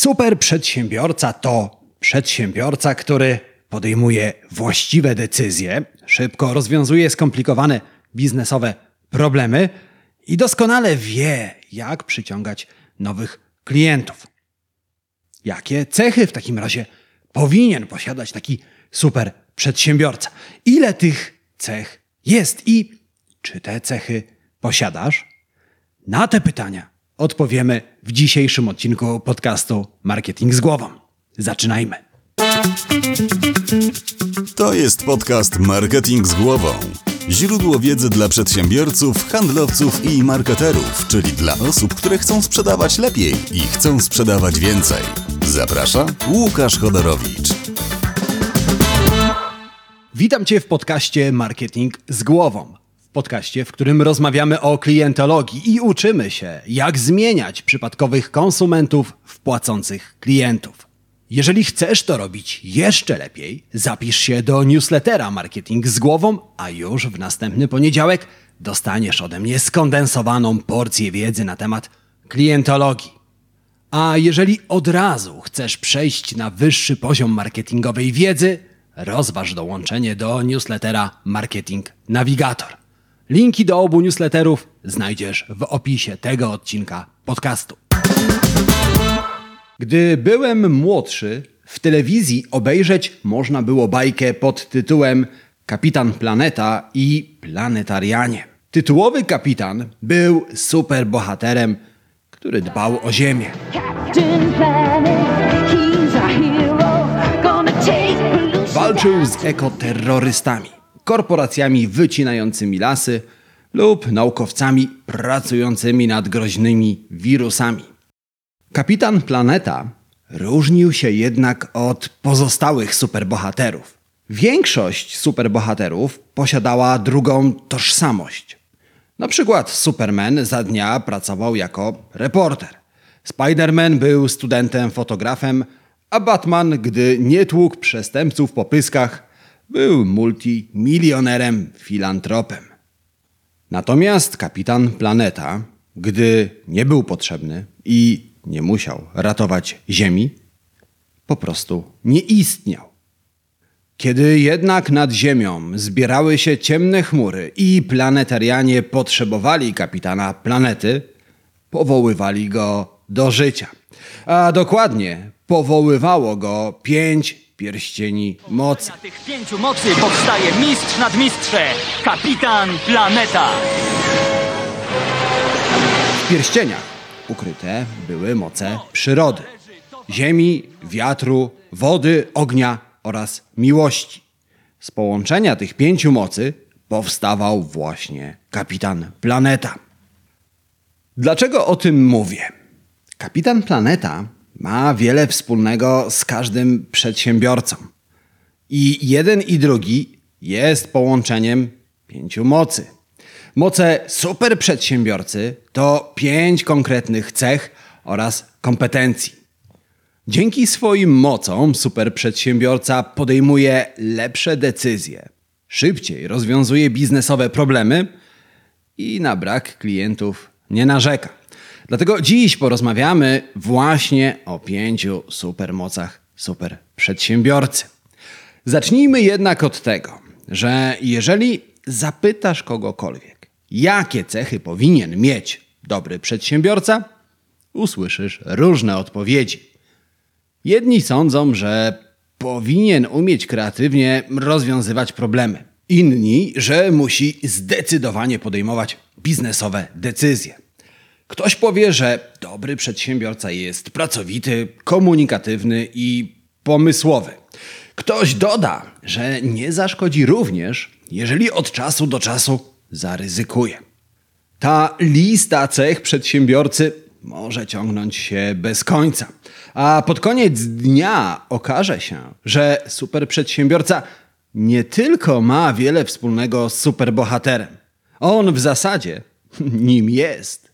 Super przedsiębiorca to przedsiębiorca, który podejmuje właściwe decyzje, szybko rozwiązuje skomplikowane biznesowe problemy i doskonale wie, jak przyciągać nowych klientów. Jakie cechy w takim razie powinien posiadać taki super przedsiębiorca? Ile tych cech jest i czy te cechy posiadasz? Na te pytania odpowiemy w dzisiejszym odcinku podcastu Marketing z głową. Zaczynajmy. To jest podcast Marketing z głową. Źródło wiedzy dla przedsiębiorców, handlowców i marketerów, czyli dla osób, które chcą sprzedawać lepiej i chcą sprzedawać więcej. Zaprasza Łukasz Chodorowicz. Witam Cię w podcaście Marketing z głową. Podcaście, w którym rozmawiamy o klientologii i uczymy się, jak zmieniać przypadkowych konsumentów w płacących klientów. Jeżeli chcesz to robić jeszcze lepiej, zapisz się do newslettera Marketing z głową, a już w następny poniedziałek dostaniesz ode mnie skondensowaną porcję wiedzy na temat klientologii. A jeżeli od razu chcesz przejść na wyższy poziom marketingowej wiedzy, rozważ dołączenie do newslettera Marketing Navigator. Linki do obu newsletterów znajdziesz w opisie tego odcinka podcastu. Gdy byłem młodszy, w telewizji obejrzeć można było bajkę pod tytułem Kapitan Planeta i Planetarianie. Tytułowy kapitan był superbohaterem, który dbał o Ziemię. Walczył z ekoterrorystami, korporacjami wycinającymi lasy lub naukowcami pracującymi nad groźnymi wirusami. Kapitan Planeta różnił się jednak od pozostałych superbohaterów. Większość superbohaterów posiadała drugą tożsamość. Na przykład Superman za dnia pracował jako reporter. Spider-Man był studentem fotografem, a Batman, gdy nie tłukł przestępców po pyskach, był multimilionerem filantropem. Natomiast kapitan Planeta, gdy nie był potrzebny i nie musiał ratować Ziemi, po prostu nie istniał. Kiedy jednak nad Ziemią zbierały się ciemne chmury i planetarianie potrzebowali kapitana planety, powoływali go do życia. A dokładnie powoływało go pięć pierścieni mocy. Na tych pięciu mocy powstaje mistrz nad mistrze, kapitan planeta. W pierścieniach ukryte były moce przyrody: ziemi, wiatru, wody, ognia oraz miłości. Z połączenia tych pięciu mocy powstawał właśnie kapitan planeta. Dlaczego o tym mówię? Kapitan Planeta ma wiele wspólnego z każdym przedsiębiorcą. I jeden i drugi jest połączeniem pięciu mocy. Moce super przedsiębiorcy to pięć konkretnych cech oraz kompetencji. Dzięki swoim mocom superprzedsiębiorca podejmuje lepsze decyzje, szybciej rozwiązuje biznesowe problemy i na brak klientów nie narzeka. Dlatego dziś porozmawiamy właśnie o pięciu supermocach superprzedsiębiorcy. Zacznijmy jednak od tego, że jeżeli zapytasz kogokolwiek, jakie cechy powinien mieć dobry przedsiębiorca, usłyszysz różne odpowiedzi. Jedni sądzą, że powinien umieć kreatywnie rozwiązywać problemy. Inni, że musi zdecydowanie podejmować biznesowe decyzje. Ktoś powie, że dobry przedsiębiorca jest pracowity, komunikatywny i pomysłowy. Ktoś doda, że nie zaszkodzi również, jeżeli od czasu do czasu zaryzykuje. Ta lista cech przedsiębiorcy może ciągnąć się bez końca. A pod koniec dnia okaże się, że superprzedsiębiorca nie tylko ma wiele wspólnego z superbohaterem. On w zasadzie nim jest.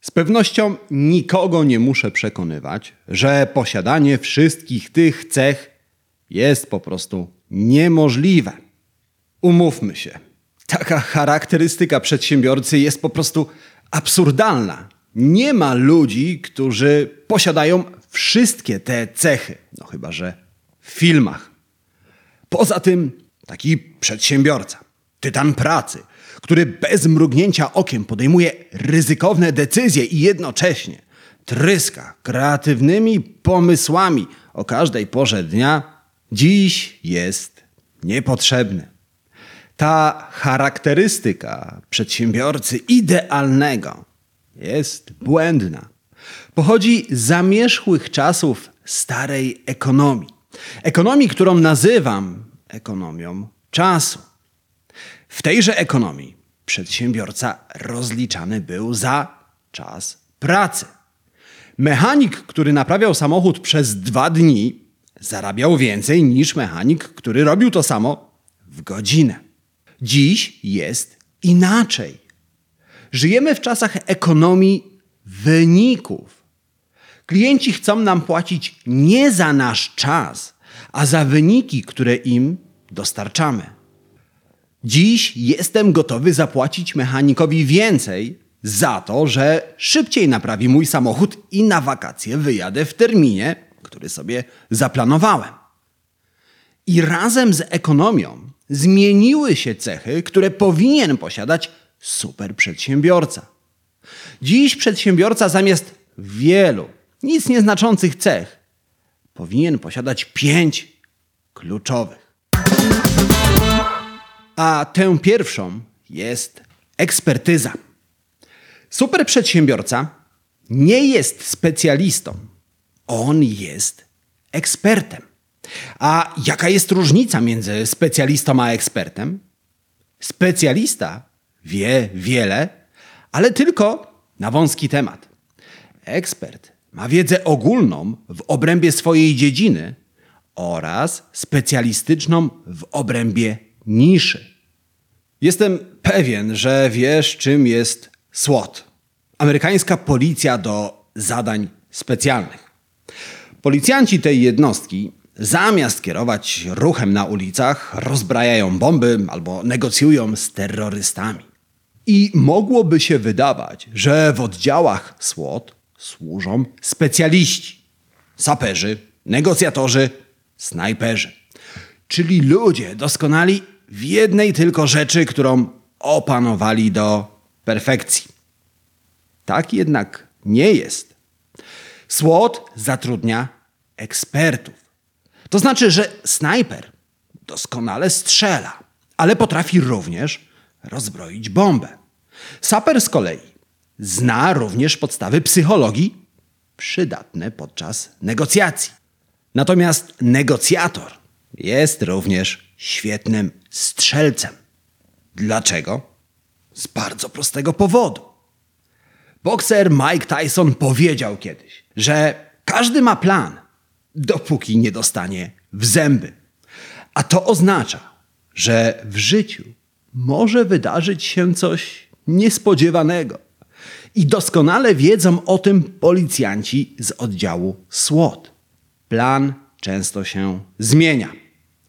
Z pewnością nikogo nie muszę przekonywać, że posiadanie wszystkich tych cech jest po prostu niemożliwe. Umówmy się, taka charakterystyka przedsiębiorcy jest po prostu absurdalna. Nie ma ludzi, którzy posiadają wszystkie te cechy, no chyba że w filmach. Poza tym taki przedsiębiorca, tytan pracy, który bez mrugnięcia okiem podejmuje ryzykowne decyzje i jednocześnie tryska kreatywnymi pomysłami o każdej porze dnia, dziś jest niepotrzebny. Ta charakterystyka przedsiębiorcy idealnego jest błędna. Pochodzi z zamierzchłych czasów starej ekonomii. Ekonomii, którą nazywam ekonomią czasu. W tejże ekonomii przedsiębiorca rozliczany był za czas pracy. Mechanik, który naprawiał samochód przez dwa dni, zarabiał więcej niż mechanik, który robił to samo w godzinę. Dziś jest inaczej. Żyjemy w czasach ekonomii wyników. Klienci chcą nam płacić nie za nasz czas, a za wyniki, które im dostarczamy. Dziś jestem gotowy zapłacić mechanikowi więcej za to, że szybciej naprawi mój samochód i na wakacje wyjadę w terminie, który sobie zaplanowałem. I razem z ekonomią zmieniły się cechy, które powinien posiadać super przedsiębiorca. Dziś przedsiębiorca zamiast wielu, nic nieznaczących cech, powinien posiadać pięć kluczowych. A tę pierwszą jest ekspertyza. Super przedsiębiorca nie jest specjalistą, on jest ekspertem. A jaka jest różnica między specjalistą a ekspertem? Specjalista wie wiele, ale tylko na wąski temat. Ekspert ma wiedzę ogólną w obrębie swojej dziedziny oraz specjalistyczną w obrębie niszy. Jestem pewien, że wiesz, czym jest SWAT amerykańska policja do zadań specjalnych. Policjanci tej jednostki Zamiast kierować ruchem na ulicach, rozbrajają bomby albo negocjują z terrorystami. I mogłoby się wydawać, że w oddziałach SWAT służą specjaliści, saperzy, negocjatorzy, snajperzy, czyli ludzie doskonali w jednej tylko rzeczy, którą opanowali do perfekcji. Tak jednak nie jest. SWAT zatrudnia ekspertów to znaczy, że snajper doskonale strzela, ale potrafi również rozbroić bombę. Saper z kolei zna również podstawy psychologii przydatne podczas negocjacji. Natomiast negocjator jest również świetnym strzelcem. Dlaczego? Z bardzo prostego powodu. Bokser Mike Tyson powiedział kiedyś, że każdy ma plan, dopóki nie dostanie w zęby. A to oznacza, że w życiu może wydarzyć się coś niespodziewanego. I doskonale wiedzą o tym policjanci z oddziału SWAT. Plan często się zmienia,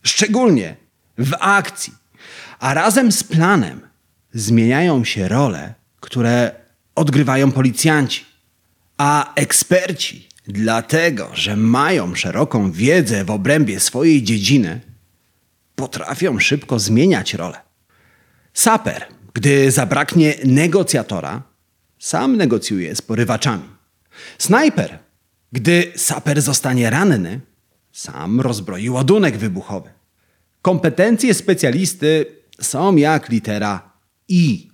szczególnie w akcji, a razem z planem zmieniają się role, które odgrywają policjanci, a eksperci Dlatego, że mają szeroką wiedzę w obrębie swojej dziedziny, potrafią szybko zmieniać rolę. Saper, gdy zabraknie negocjatora, sam negocjuje z porywaczami. Snajper, gdy saper zostanie ranny, sam rozbroi ładunek wybuchowy. Kompetencje specjalisty są jak litera I.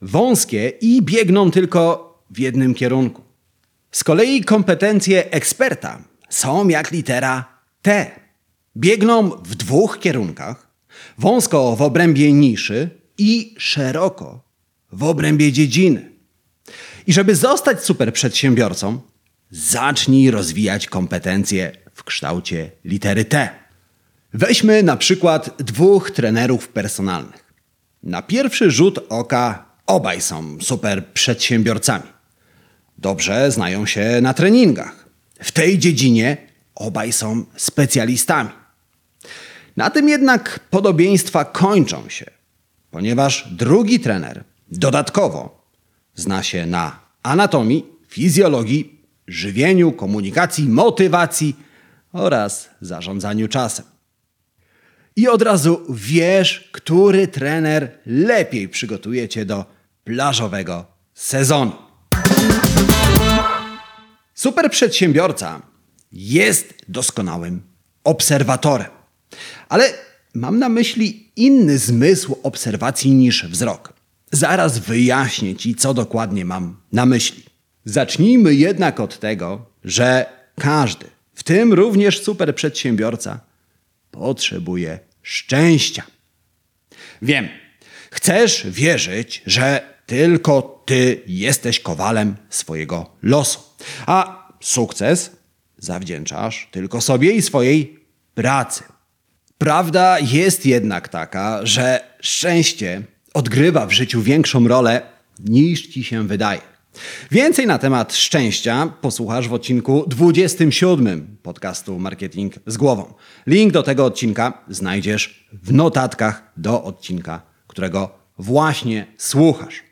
Wąskie i biegną tylko w jednym kierunku. Z kolei kompetencje eksperta są jak litera T. Biegną w dwóch kierunkach: wąsko w obrębie niszy i szeroko w obrębie dziedziny. I żeby zostać super przedsiębiorcą, zacznij rozwijać kompetencje w kształcie litery T. Weźmy na przykład dwóch trenerów personalnych. Na pierwszy rzut oka obaj są super przedsiębiorcami dobrze znają się na treningach. W tej dziedzinie obaj są specjalistami. Na tym jednak podobieństwa kończą się, ponieważ drugi trener dodatkowo zna się na anatomii, fizjologii żywieniu, komunikacji, motywacji oraz zarządzaniu czasem. I od razu wiesz, który trener lepiej przygotuje cię do plażowego sezonu. Super przedsiębiorca jest doskonałym obserwatorem. Ale mam na myśli inny zmysł obserwacji niż wzrok. Zaraz wyjaśnię ci, co dokładnie mam na myśli. Zacznijmy jednak od tego, że każdy, w tym również super przedsiębiorca, potrzebuje szczęścia. Wiem, chcesz wierzyć, że tylko ty jesteś kowalem swojego losu, a sukces zawdzięczasz tylko sobie i swojej pracy. Prawda jest jednak taka, że szczęście odgrywa w życiu większą rolę niż ci się wydaje. Więcej na temat szczęścia posłuchasz w odcinku 27 podcastu Marketing z głową. Link do tego odcinka znajdziesz w notatkach do odcinka, którego właśnie słuchasz.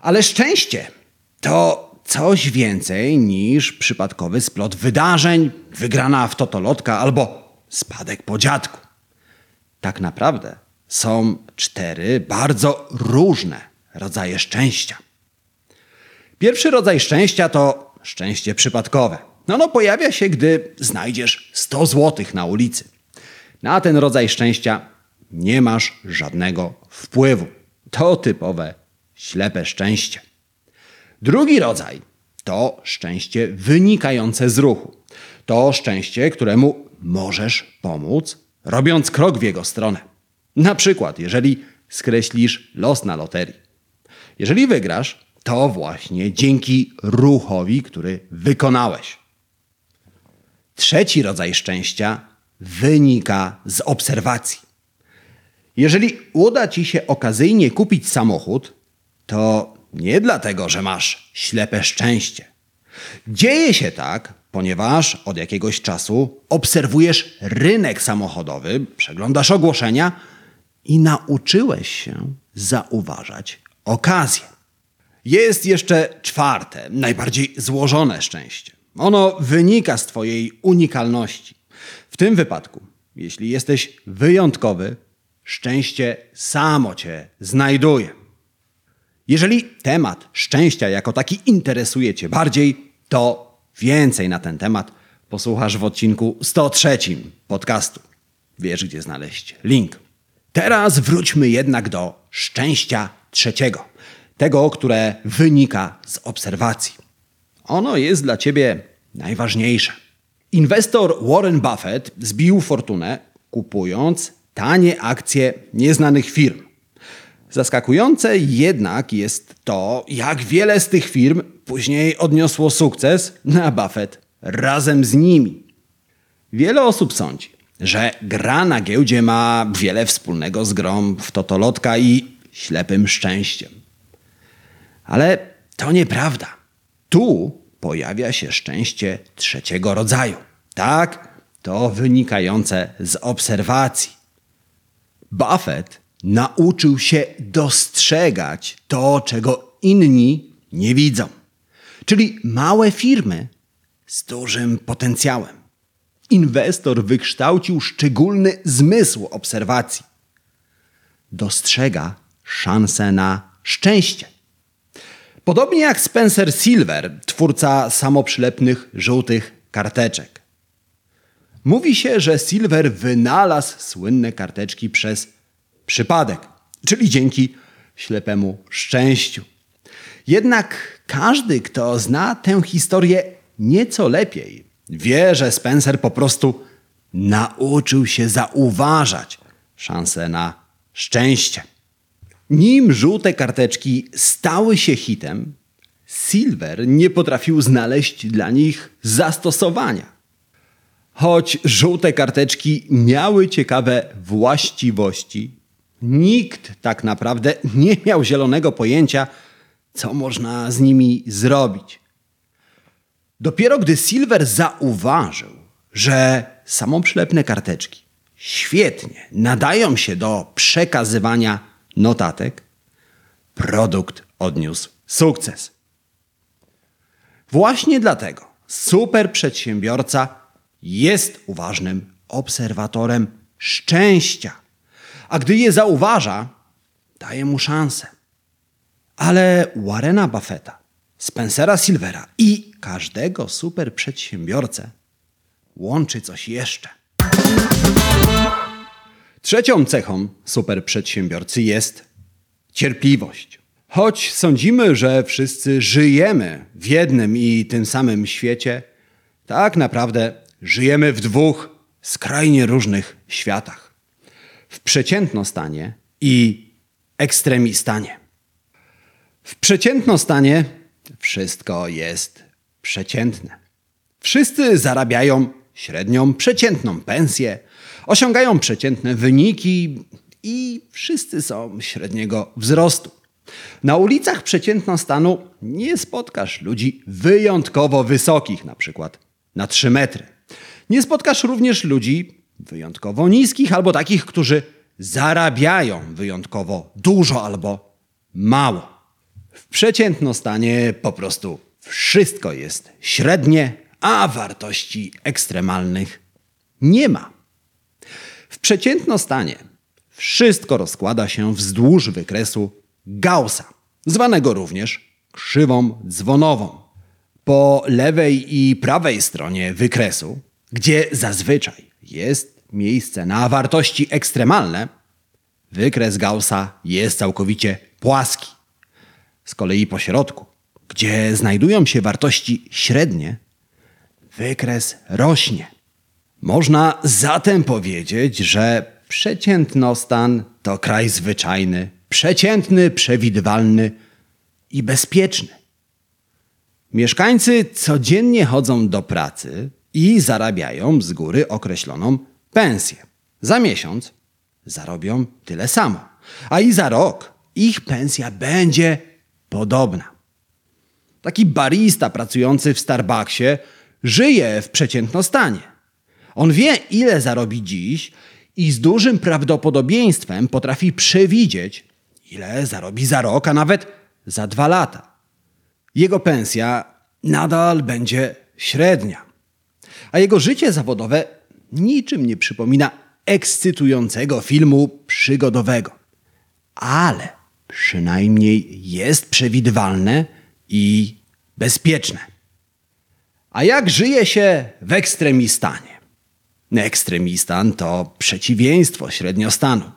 Ale szczęście to coś więcej niż przypadkowy splot wydarzeń, wygrana w totolotka albo spadek po dziadku. Tak naprawdę są cztery bardzo różne rodzaje szczęścia. Pierwszy rodzaj szczęścia to szczęście przypadkowe. No, no pojawia się, gdy znajdziesz 100 złotych na ulicy. Na ten rodzaj szczęścia nie masz żadnego wpływu. To typowe ślepe szczęście. Drugi rodzaj to szczęście wynikające z ruchu. To szczęście, któremu możesz pomóc, robiąc krok w jego stronę. Na przykład, jeżeli skreślisz los na loterii. Jeżeli wygrasz, to właśnie dzięki ruchowi, który wykonałeś. Trzeci rodzaj szczęścia wynika z obserwacji. Jeżeli uda ci się okazyjnie kupić samochód, to nie dlatego, że masz ślepe szczęście. Dzieje się tak, ponieważ od jakiegoś czasu obserwujesz rynek samochodowy, przeglądasz ogłoszenia i nauczyłeś się zauważać okazję. Jest jeszcze czwarte, najbardziej złożone szczęście. Ono wynika z Twojej unikalności. W tym wypadku, jeśli jesteś wyjątkowy, szczęście samo Cię znajduje. Jeżeli temat szczęścia jako taki interesuje Cię bardziej, to więcej na ten temat posłuchasz w odcinku 103 podcastu. Wiesz, gdzie znaleźć link. Teraz wróćmy jednak do szczęścia trzeciego. Tego, które wynika z obserwacji. Ono jest dla Ciebie najważniejsze. Inwestor Warren Buffett zbił fortunę kupując tanie akcje nieznanych firm. Zaskakujące jednak jest to, jak wiele z tych firm później odniosło sukces, a Buffett razem z nimi. Wiele osób sądzi, że gra na giełdzie ma wiele wspólnego z grą w totolotka i ślepym szczęściem. Ale to nieprawda. Tu pojawia się szczęście trzeciego rodzaju. Tak, to wynikające z obserwacji. Buffett nauczył się dostrzegać to, czego inni nie widzą. Czyli małe firmy z dużym potencjałem. Inwestor wykształcił szczególny zmysł obserwacji. Dostrzega szansę na szczęście. Podobnie jak Spencer Silver, twórca samoprzylepnych żółtych karteczek. Mówi się, że Silver wynalazł słynne karteczki przez przypadek, czyli dzięki ślepemu szczęściu. Jednak każdy, kto zna tę historię nieco lepiej, wie, że Spencer po prostu nauczył się zauważać szanse na szczęście. Nim żółte karteczki stały się hitem, Silver nie potrafił znaleźć dla nich zastosowania. Choć żółte karteczki miały ciekawe właściwości, nikt tak naprawdę nie miał zielonego pojęcia, co można z nimi zrobić. Dopiero gdy Silver zauważył, że samoprzylepne karteczki świetnie nadają się do przekazywania notatek, produkt odniósł sukces. Właśnie dlatego super przedsiębiorca jest uważnym obserwatorem szczęścia, a gdy je zauważa, daje mu szansę. Ale Warrena Buffetta, Spencera Silvera i każdego super przedsiębiorcę łączy coś jeszcze. Trzecią cechą super przedsiębiorcy jest cierpliwość. Choć sądzimy, że wszyscy żyjemy w jednym i tym samym świecie, tak naprawdę żyjemy w dwóch skrajnie różnych światach. W przeciętnostanie i ekstremistanie. W przeciętnostanie wszystko jest przeciętne. Wszyscy zarabiają średnią przeciętną pensję, osiągają przeciętne wyniki i wszyscy są średniego wzrostu. Na ulicach przeciętnostanu nie spotkasz ludzi wyjątkowo wysokich, na przykład na 3 metry. Nie spotkasz również ludzi wyjątkowo niskich albo takich, którzy zarabiają wyjątkowo dużo albo mało. W przeciętnostanie po prostu wszystko jest średnie, a wartości ekstremalnych nie ma. W przeciętnostanie wszystko rozkłada się wzdłuż wykresu Gaussa, zwanego również krzywą dzwonową. Po lewej i prawej stronie wykresu, gdzie zazwyczaj jest miejsce na wartości ekstremalne, wykres Gaussa jest całkowicie płaski. Z kolei po środku, gdzie znajdują się wartości średnie, wykres rośnie. Można zatem powiedzieć, że przeciętnostan to kraj zwyczajny, przeciętny, przewidywalny i bezpieczny. Mieszkańcy codziennie chodzą do pracy i zarabiają z góry określoną pensję. Za miesiąc zarobią tyle samo, a i za rok ich pensja będzie podobna. Taki barista pracujący w Starbucksie żyje w przeciętnostanie. On wie, ile zarobi dziś i z dużym prawdopodobieństwem potrafi przewidzieć, ile zarobi za rok, a nawet za dwa lata. Jego pensja nadal będzie średnia, a jego życie zawodowe niczym nie przypomina ekscytującego filmu przygodowego. Ale przynajmniej jest przewidywalne i bezpieczne. A jak żyje się w ekstremistanie? Ekstremistan to przeciwieństwo średniostanu.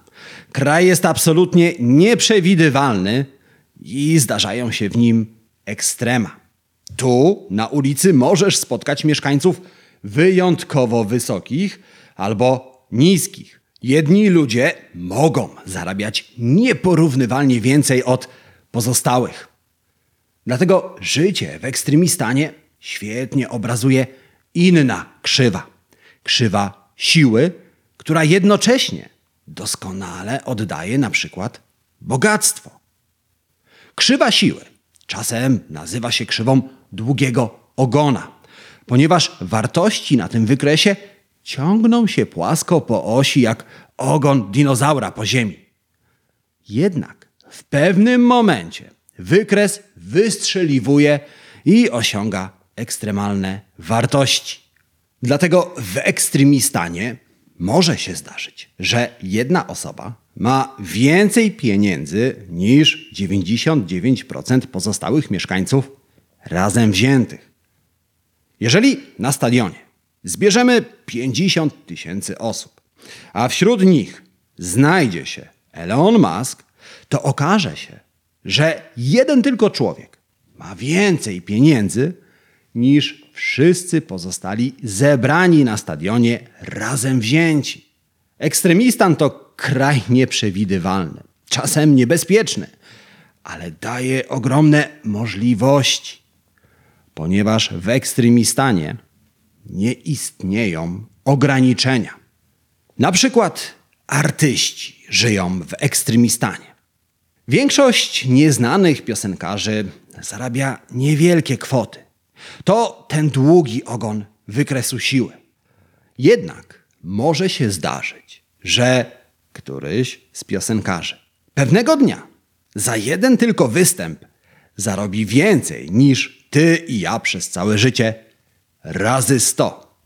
Kraj jest absolutnie nieprzewidywalny i zdarzają się w nim ekstrema. Tu na ulicy możesz spotkać mieszkańców wyjątkowo wysokich albo niskich. Jedni ludzie mogą zarabiać nieporównywalnie więcej od pozostałych. Dlatego życie w ekstremistanie świetnie obrazuje inna krzywa. Krzywa siły, która jednocześnie doskonale oddaje na przykład bogactwo. Krzywa siły czasem nazywa się krzywą długiego ogona, ponieważ wartości na tym wykresie ciągną się płasko po osi jak ogon dinozaura po ziemi. Jednak w pewnym momencie wykres wystrzeliwuje i osiąga ekstremalne wartości. Dlatego w ekstremistanie może się zdarzyć, że jedna osoba ma więcej pieniędzy niż 99% pozostałych mieszkańców razem wziętych. Jeżeli na stadionie zbierzemy 50 tysięcy osób, a wśród nich znajdzie się Elon Musk, to okaże się, że jeden tylko człowiek ma więcej pieniędzy niż wszyscy pozostali zebrani na stadionie razem wzięci. Ekstremistan to kraj nieprzewidywalny, czasem niebezpieczny, ale daje ogromne możliwości, ponieważ w ekstremistanie nie istnieją ograniczenia. Na przykład artyści żyją w ekstremistanie. Większość nieznanych piosenkarzy zarabia niewielkie kwoty. To ten długi ogon wykresu siły. Jednak może się zdarzyć, że któryś z piosenkarzy pewnego dnia za jeden tylko występ zarobi więcej niż ty i ja przez całe życie razy 100.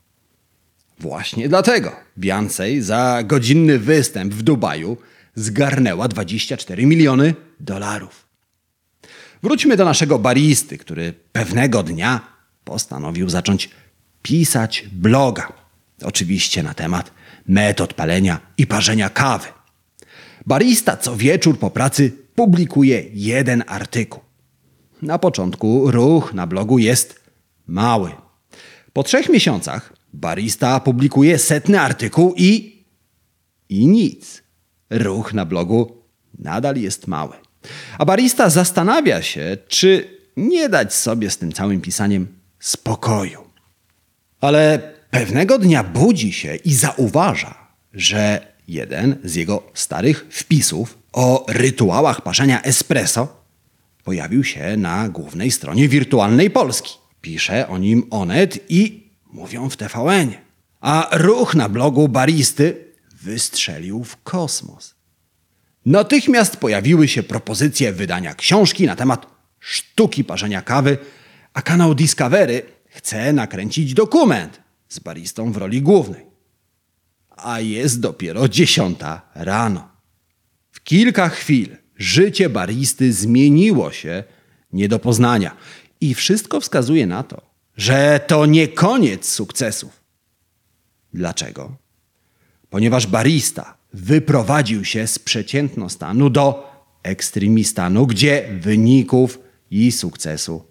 Właśnie dlatego Beyoncé za godzinny występ w Dubaju zgarnęła 24 miliony dolarów. Wróćmy do naszego baristy, który pewnego dnia postanowił zacząć pisać bloga. Oczywiście na temat metod palenia i parzenia kawy. Barista co wieczór po pracy publikuje jeden artykuł. Na początku ruch na blogu jest mały. Po trzech miesiącach barista publikuje setny artykuł i. i nic. Ruch na blogu nadal jest mały. A barista zastanawia się, czy nie dać sobie z tym całym pisaniem spokoju. Ale pewnego dnia budzi się i zauważa, że jeden z jego starych wpisów o rytuałach parzenia espresso pojawił się na głównej stronie wirtualnej Polski. Pisze o nim Onet i mówią w TVN. A ruch na blogu baristy wystrzelił w kosmos. Natychmiast pojawiły się propozycje wydania książki na temat sztuki parzenia kawy, a kanał Discovery chce nakręcić dokument z baristą w roli głównej. A jest dopiero dziesiąta rano. W kilka chwil życie baristy zmieniło się nie do poznania i wszystko wskazuje na to, że to nie koniec sukcesów. Dlaczego? Ponieważ barista wyprowadził się z przeciętnostanu do ekstremistanu, gdzie wyników i sukcesu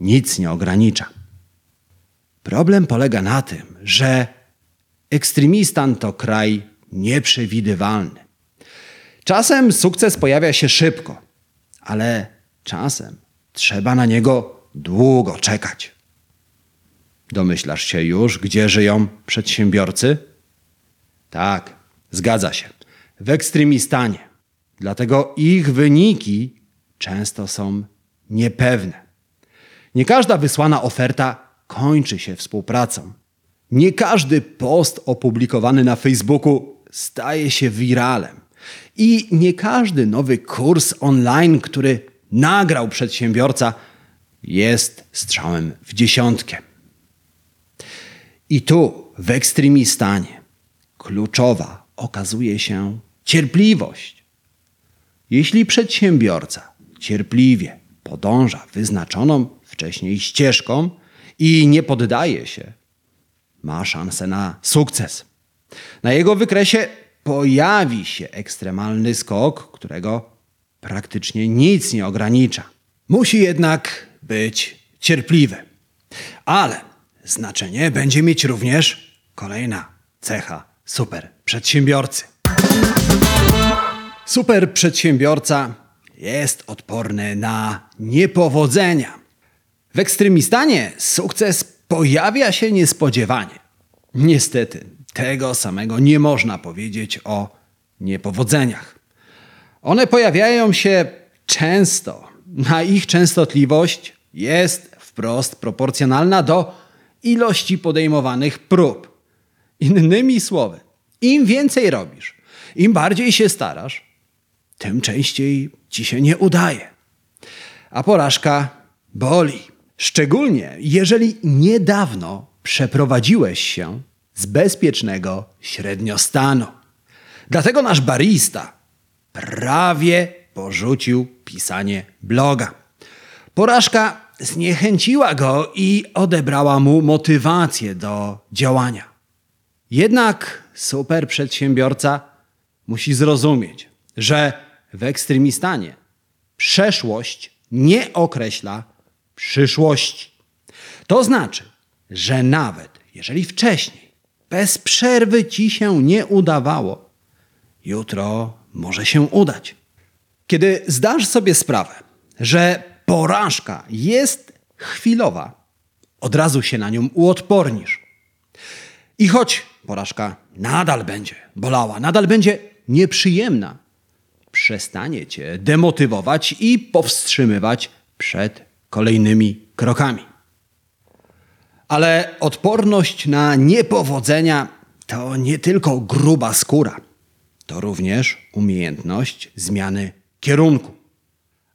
nic nie ogranicza. Problem polega na tym, że ekstremistan to kraj nieprzewidywalny. Czasem sukces pojawia się szybko, ale czasem trzeba na niego długo czekać. Domyślasz się już, gdzie żyją przedsiębiorcy? Tak, zgadza się. W ekstremistanie. Dlatego ich wyniki często są niepewne. Nie każda wysłana oferta kończy się współpracą. Nie każdy post opublikowany na Facebooku staje się wiralem. I nie każdy nowy kurs online, który nagrał przedsiębiorca, jest strzałem w dziesiątkę. I tu, w ekstremistanie, kluczowa okazuje się cierpliwość. Jeśli przedsiębiorca cierpliwie podąża wyznaczoną wcześniej ścieżką i nie poddaje się, ma szansę na sukces. Na jego wykresie pojawi się ekstremalny skok, którego praktycznie nic nie ogranicza. Musi jednak być cierpliwy. Ale znaczenie będzie mieć również kolejna cecha super przedsiębiorcy. Super przedsiębiorca jest odporny na niepowodzenia. W ekstremistanie sukces pojawia się niespodziewanie. Niestety, tego samego nie można powiedzieć o niepowodzeniach. One pojawiają się często. Na ich częstotliwość jest wprost proporcjonalna do ilości podejmowanych prób. Innymi słowy, im więcej robisz, im bardziej się starasz, tym częściej ci się nie udaje. A porażka boli. Szczególnie jeżeli niedawno przeprowadziłeś się z bezpiecznego średniostanu. Dlatego nasz barista prawie porzucił pisanie bloga. Porażka zniechęciła go i odebrała mu motywację do działania. Jednak super przedsiębiorca musi zrozumieć, że w ekstremistanie przeszłość nie określa przyszłości. To znaczy, że nawet jeżeli wcześniej bez przerwy ci się nie udawało, jutro może się udać. Kiedy zdasz sobie sprawę, że porażka jest chwilowa, od razu się na nią uodpornisz. I choć porażka nadal będzie bolała, nadal będzie nieprzyjemna, przestanie cię demotywować i powstrzymywać przed kolejnymi krokami. Ale odporność na niepowodzenia to nie tylko gruba skóra, to również umiejętność zmiany kierunku.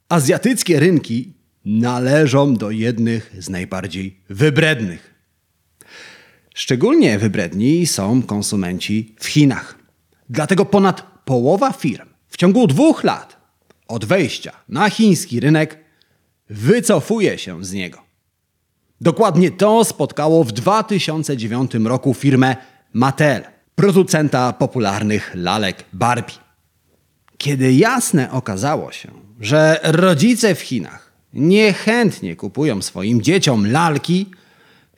Azjatyckie rynki należą do jednych z najbardziej wybrednych. Szczególnie wybredni są konsumenci w Chinach. Dlatego ponad połowa firm w ciągu dwóch lat od wejścia na chiński rynek wycofuje się z niego. Dokładnie to spotkało w 2009 roku firmę Mattel, producenta popularnych lalek Barbie. Kiedy jasne okazało się, że rodzice w Chinach niechętnie kupują swoim dzieciom lalki,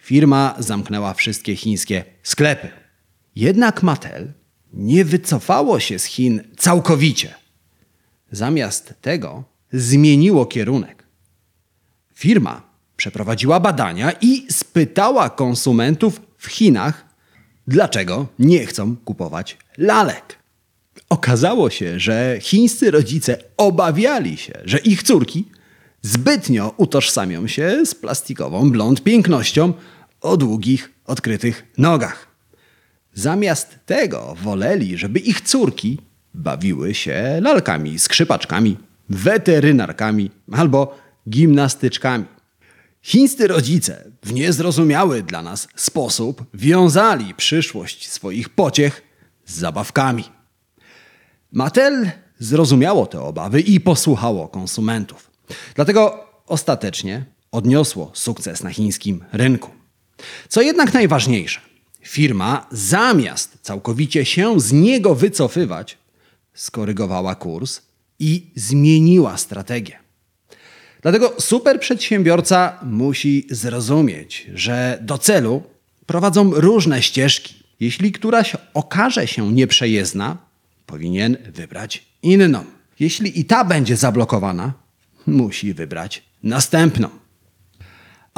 firma zamknęła wszystkie chińskie sklepy. Jednak Mattel nie wycofało się z Chin całkowicie. Zamiast tego zmieniło kierunek. Firma przeprowadziła badania i spytała konsumentów w Chinach, dlaczego nie chcą kupować lalek. Okazało się, że chińscy rodzice obawiali się, że ich córki zbytnio utożsamią się z plastikową blond pięknością o długich, odkrytych nogach. Zamiast tego woleli, żeby ich córki bawiły się lalkami, skrzypaczkami, weterynarkami albo gimnastyczkami. Chińscy rodzice w niezrozumiały dla nas sposób wiązali przyszłość swoich pociech z zabawkami. Mattel zrozumiało te obawy i posłuchało konsumentów. Dlatego ostatecznie odniosło sukces na chińskim rynku. Co jednak najważniejsze, firma zamiast całkowicie się z niego wycofywać, skorygowała kurs i zmieniła strategię. Dlatego super przedsiębiorca musi zrozumieć, że do celu prowadzą różne ścieżki. Jeśli któraś okaże się nieprzejezdna, powinien wybrać inną. Jeśli i ta będzie zablokowana, musi wybrać następną.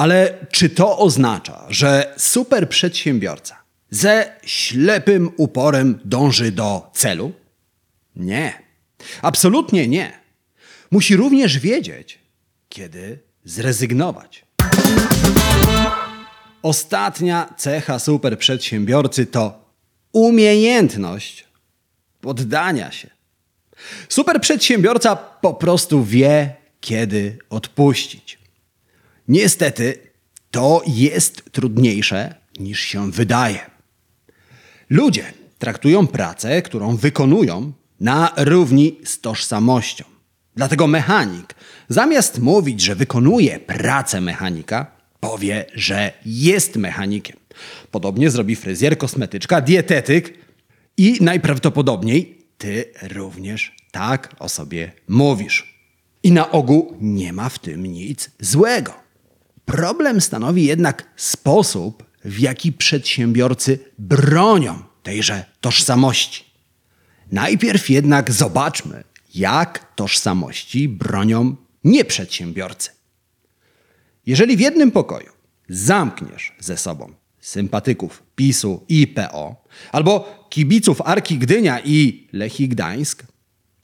Ale czy to oznacza, że super przedsiębiorca ze ślepym uporem dąży do celu? Nie. Absolutnie nie. Musi również wiedzieć, kiedy zrezygnować. Ostatnia cecha super przedsiębiorcy to umiejętność poddania się. Super przedsiębiorca po prostu wie, kiedy odpuścić. Niestety, to jest trudniejsze niż się wydaje. Ludzie traktują pracę, którą wykonują, na równi z tożsamością. Dlatego mechanik, zamiast mówić, że wykonuje pracę mechanika, powie, że jest mechanikiem. Podobnie zrobi fryzjer, kosmetyczka, dietetyk i najprawdopodobniej ty również tak o sobie mówisz. I na ogół nie ma w tym nic złego. Problem stanowi jednak sposób, w jaki przedsiębiorcy bronią tejże tożsamości. Najpierw jednak zobaczmy, jak tożsamości bronią nieprzedsiębiorcy. Jeżeli w jednym pokoju zamkniesz ze sobą sympatyków PiSu i PO, albo kibiców Arki Gdynia i Lechii Gdańsk,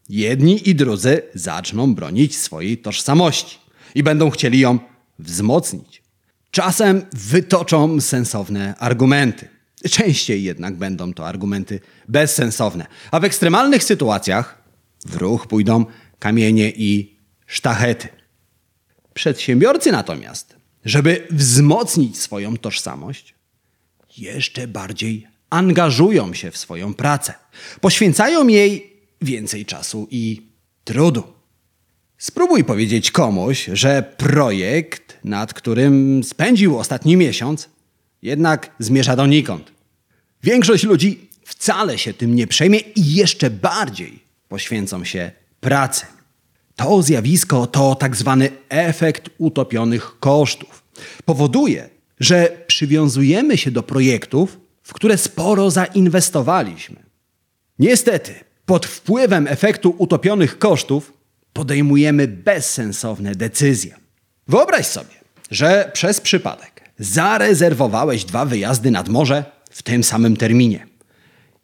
jedni i drudzy zaczną bronić swojej tożsamości i będą chcieli ją wzmocnić. Czasem wytoczą sensowne argumenty. Częściej jednak będą to argumenty bezsensowne, a w ekstremalnych sytuacjach w ruch pójdą kamienie i sztachety. Przedsiębiorcy natomiast, żeby wzmocnić swoją tożsamość, jeszcze bardziej angażują się w swoją pracę. Poświęcają jej więcej czasu i trudu. Spróbuj powiedzieć komuś, że projekt, nad którym spędził ostatni miesiąc, jednak zmierza donikąd. Większość ludzi wcale się tym nie przejmie i jeszcze bardziej poświęcą się pracy. To zjawisko to tak zwany efekt utopionych kosztów. Powoduje, że przywiązujemy się do projektów, w które sporo zainwestowaliśmy. Niestety, pod wpływem efektu utopionych kosztów podejmujemy bezsensowne decyzje. Wyobraź sobie, że przez przypadek zarezerwowałeś dwa wyjazdy nad morze w tym samym terminie.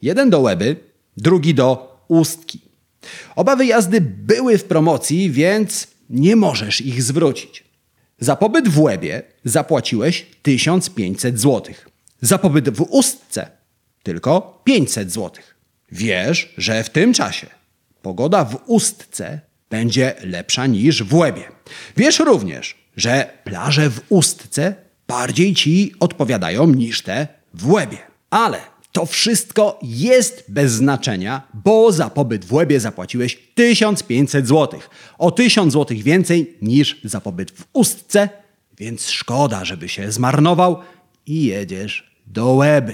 Jeden do Łeby, drugi do Ustki. Oba wyjazdy były w promocji, więc nie możesz ich zwrócić. Za pobyt w Łebie zapłaciłeś 1500 zł. Za pobyt w Ustce tylko 500 zł. Wiesz, że w tym czasie pogoda w Ustce będzie lepsza niż w łebie. Wiesz również, że plaże w ustce bardziej ci odpowiadają niż te w łebie. Ale to wszystko jest bez znaczenia, bo za pobyt w łebie zapłaciłeś 1500 zł. O 1000 zł więcej niż za pobyt w ustce, więc szkoda, żeby się zmarnował i jedziesz do łeby.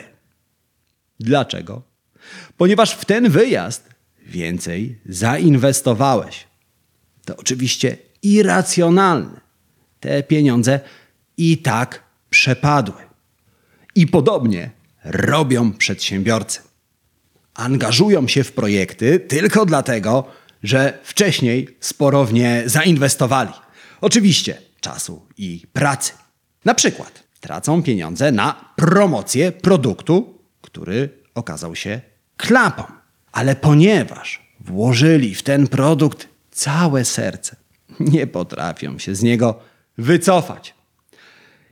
Dlaczego? Ponieważ w ten wyjazd więcej zainwestowałeś. To oczywiście irracjonalne. Te pieniądze i tak przepadły. I podobnie robią przedsiębiorcy. Angażują się w projekty tylko dlatego, że wcześniej sporo w nie zainwestowali. Oczywiście czasu i pracy. Na przykład tracą pieniądze na promocję produktu, który okazał się klapą. Ale ponieważ włożyli w ten produkt całe serce, nie potrafią się z niego wycofać.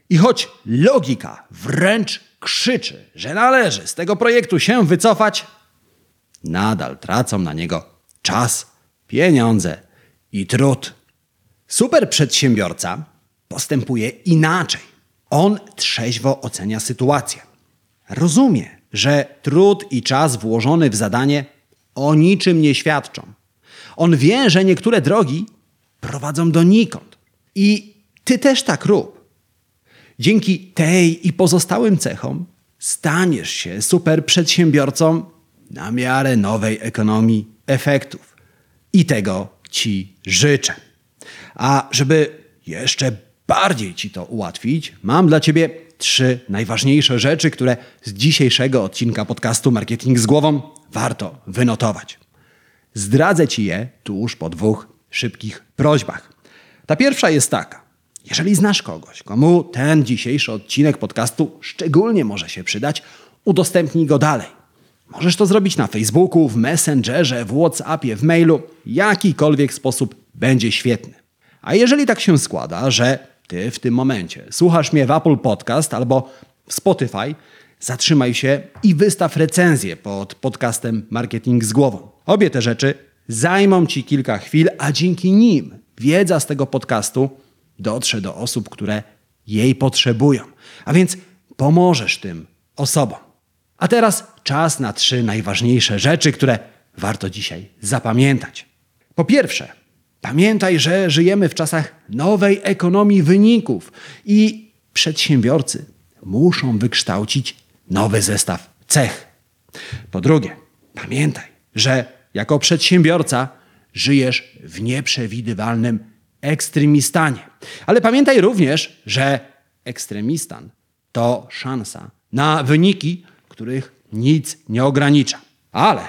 I choć logika wręcz krzyczy, że należy z tego projektu się wycofać, nadal tracą na niego czas, pieniądze i trud. Super przedsiębiorca postępuje inaczej. On trzeźwo ocenia sytuację. Rozumie, że trud i czas włożony w zadanie o niczym nie świadczą. On wie, że niektóre drogi prowadzą donikąd. I ty też tak rób. Dzięki tej i pozostałym cechom staniesz się super przedsiębiorcą na miarę nowej ekonomii efektów. I tego Ci życzę. A żeby jeszcze bardziej Ci to ułatwić, mam dla Ciebie trzy najważniejsze rzeczy, które z dzisiejszego odcinka podcastu Marketing z Głową warto wynotować. Zdradzę Ci je tuż po dwóch szybkich prośbach. Ta pierwsza jest taka. Jeżeli znasz kogoś, komu ten dzisiejszy odcinek podcastu szczególnie może się przydać, udostępnij go dalej. Możesz to zrobić na Facebooku, w Messengerze, w WhatsAppie, w mailu. Jakikolwiek sposób będzie świetny. A jeżeli tak się składa, że ty w tym momencie słuchasz mnie w Apple Podcast albo w Spotify, zatrzymaj się i wystaw recenzję pod podcastem Marketing z głową. Obie te rzeczy zajmą ci kilka chwil, a dzięki nim wiedza z tego podcastu dotrze do osób, które jej potrzebują. A więc pomożesz tym osobom. A teraz czas na trzy najważniejsze rzeczy, które warto dzisiaj zapamiętać. Po pierwsze, pamiętaj, że żyjemy w czasach nowej ekonomii wyników i przedsiębiorcy muszą wykształcić nowy zestaw cech. Po drugie, pamiętaj, że jako przedsiębiorca żyjesz w nieprzewidywalnym ekstremistanie. Ale pamiętaj również, że ekstremistan to szansa na wyniki, których nic nie ogranicza. Ale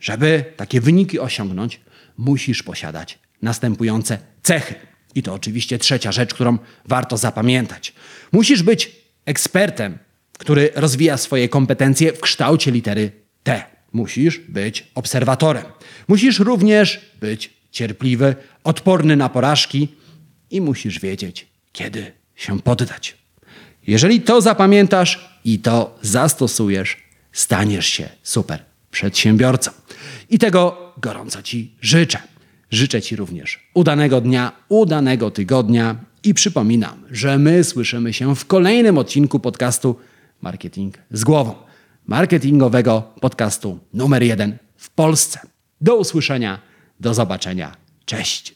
żeby takie wyniki osiągnąć, musisz posiadać następujące cechy. I to oczywiście trzecia rzecz, którą warto zapamiętać. Musisz być ekspertem, który rozwija swoje kompetencje w kształcie litery T. Musisz być obserwatorem. Musisz również być cierpliwy, odporny na porażki i musisz wiedzieć, kiedy się poddać. Jeżeli to zapamiętasz i to zastosujesz, staniesz się super przedsiębiorcą. I tego gorąco Ci życzę. Życzę Ci również udanego dnia, udanego tygodnia i przypominam, że my słyszymy się w kolejnym odcinku podcastu Marketing z głową. Marketingowego podcastu numer jeden w Polsce. Do usłyszenia, do zobaczenia. Cześć.